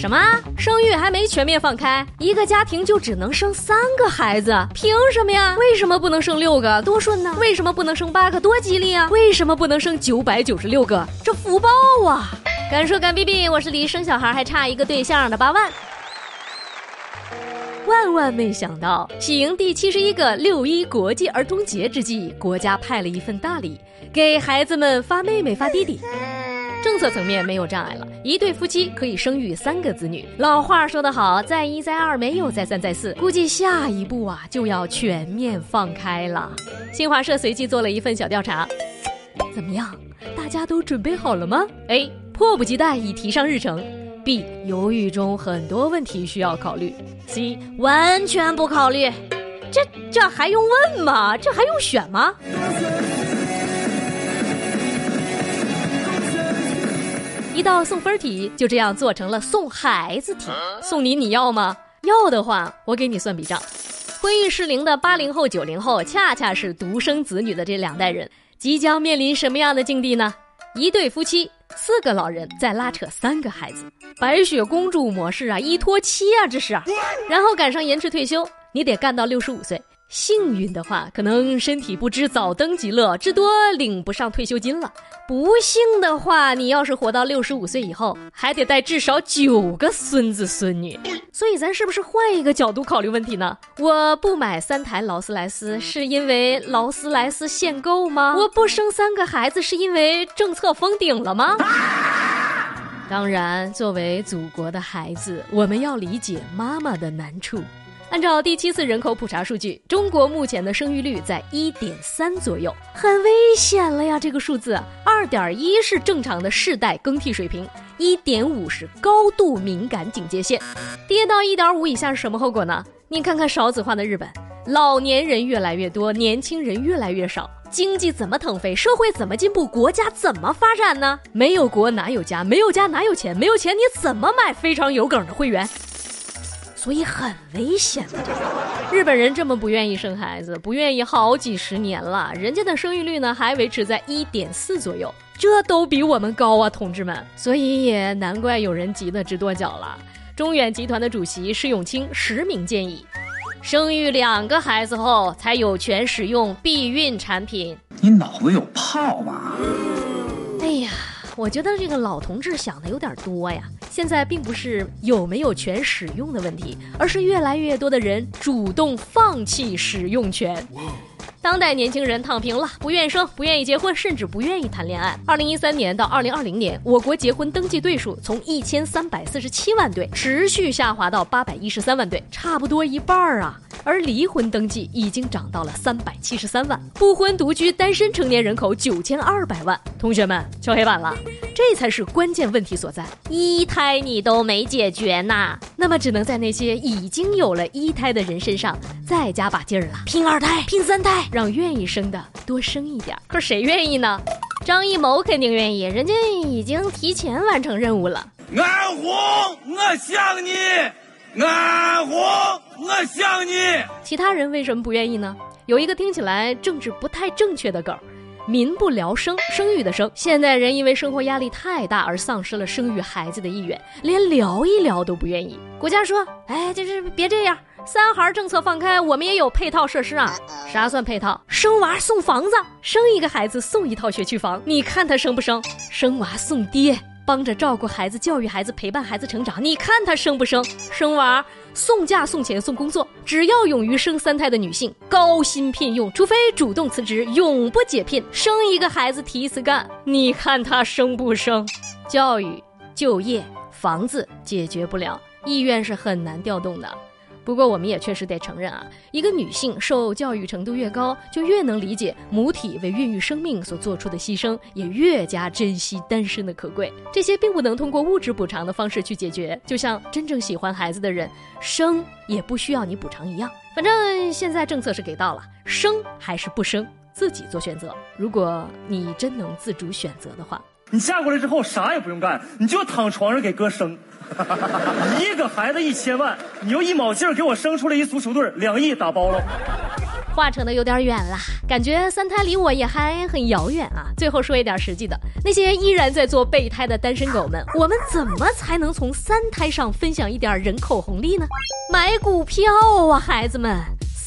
什么？生育还没全面放开，一个家庭就只能生三个孩子？凭什么呀？为什么不能生六个？多顺呢？为什么不能生八个？多吉利啊？为什么不能生九百九十六个？这福报啊！敢说敢逼逼，我是离生小孩还差一个对象的八万。万万没想到，喜迎第七十一个六一国际儿童节之际，国家派了一份大礼，给孩子们发妹妹发弟弟。政策层面没有障碍了，一对夫妻可以生育三个子女。老话说得好，再一再二没有再三再四，估计下一步啊就要全面放开了。新华社随即做了一份小调查，怎么样？大家都准备好了吗？A. 迫不及待已提上日程；B. 犹豫中很多问题需要考虑；C. 完全不考虑。这这还用问吗？这还用选吗？一道送分题就这样做成了送孩子题，送你你要吗？要的话，我给你算笔账。婚育适龄的八零后、九零后，恰恰是独生子女的这两代人，即将面临什么样的境地呢？一对夫妻，四个老人在拉扯三个孩子，白雪公主模式啊，一拖七啊，这是。然后赶上延迟退休，你得干到六十五岁。幸运的话，可能身体不知早登极乐，至多领不上退休金了；不幸的话，你要是活到六十五岁以后，还得带至少九个孙子孙女。所以，咱是不是换一个角度考虑问题呢？我不买三台劳斯莱斯，是因为劳斯莱斯限购吗？我不生三个孩子，是因为政策封顶了吗？当然，作为祖国的孩子，我们要理解妈妈的难处。按照第七次人口普查数据，中国目前的生育率在一点三左右，很危险了呀！这个数字，二点一是正常的世代更替水平，一点五是高度敏感警戒线，跌到一点五以下是什么后果呢？你看看少子化的日本，老年人越来越多，年轻人越来越少，经济怎么腾飞？社会怎么进步？国家怎么发展呢？没有国哪有家？没有家哪有钱？没有钱你怎么买非常有梗的会员？所以很危险的。日本人这么不愿意生孩子，不愿意好几十年了，人家的生育率呢还维持在一点四左右，这都比我们高啊，同志们！所以也难怪有人急得直跺脚了。中远集团的主席施永青实名建议，生育两个孩子后才有权使用避孕产品。你脑子有泡吧？哎呀，我觉得这个老同志想的有点多呀。现在并不是有没有权使用的问题，而是越来越多的人主动放弃使用权。当代年轻人躺平了，不愿意生，不愿意结婚，甚至不愿意谈恋爱。二零一三年到二零二零年，我国结婚登记对数从一千三百四十七万对持续下滑到八百一十三万对，差不多一半儿啊。而离婚登记已经涨到了三百七十三万，不婚独居单身成年人口九千二百万。同学们，敲黑板了。这才是关键问题所在，一胎你都没解决呢，那么只能在那些已经有了一胎的人身上再加把劲儿了，拼二胎，拼三胎，让愿意生的多生一点。可谁愿意呢？张艺谋肯定愿意，人家已经提前完成任务了。安红，我想你，安红，我想你。其他人为什么不愿意呢？有一个听起来政治不太正确的梗儿。民不聊生，生育的生。现代人因为生活压力太大而丧失了生育孩子的意愿，连聊一聊都不愿意。国家说：“哎，就是别这样，三孩政策放开，我们也有配套设施啊。啥算配套？生娃送房子，生一个孩子送一套学区房。你看他生不生？生娃送爹。”帮着照顾孩子、教育孩子、陪伴孩子成长，你看她生不生？生娃送嫁、送钱、送工作，只要勇于生三胎的女性，高薪聘用，除非主动辞职，永不解聘。生一个孩子提一次干，你看她生不生？教育、就业、房子解决不了，意愿是很难调动的。不过，我们也确实得承认啊，一个女性受教育程度越高，就越能理解母体为孕育生命所做出的牺牲，也越加珍惜单身的可贵。这些并不能通过物质补偿的方式去解决，就像真正喜欢孩子的人，生也不需要你补偿一样。反正现在政策是给到了，生还是不生，自己做选择。如果你真能自主选择的话。你嫁过来之后啥也不用干，你就躺床上给哥生，一个孩子一千万，你用一毛劲儿给我生出来一足球队，两亿打包了。话扯得有点远了，感觉三胎离我也还很遥远啊。最后说一点实际的，那些依然在做备胎的单身狗们，我们怎么才能从三胎上分享一点人口红利呢？买股票啊，孩子们！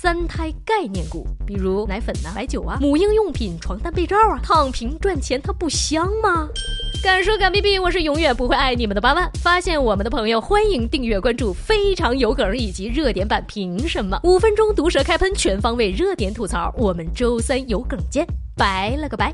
三胎概念股，比如奶粉呐、白酒啊、母婴用品、床单被罩啊，躺平赚钱它不香吗？敢说敢逼逼，我是永远不会爱你们的八万。发现我们的朋友，欢迎订阅关注非常有梗以及热点版。凭什么？五分钟毒舌开喷，全方位热点吐槽。我们周三有梗见，拜了个拜。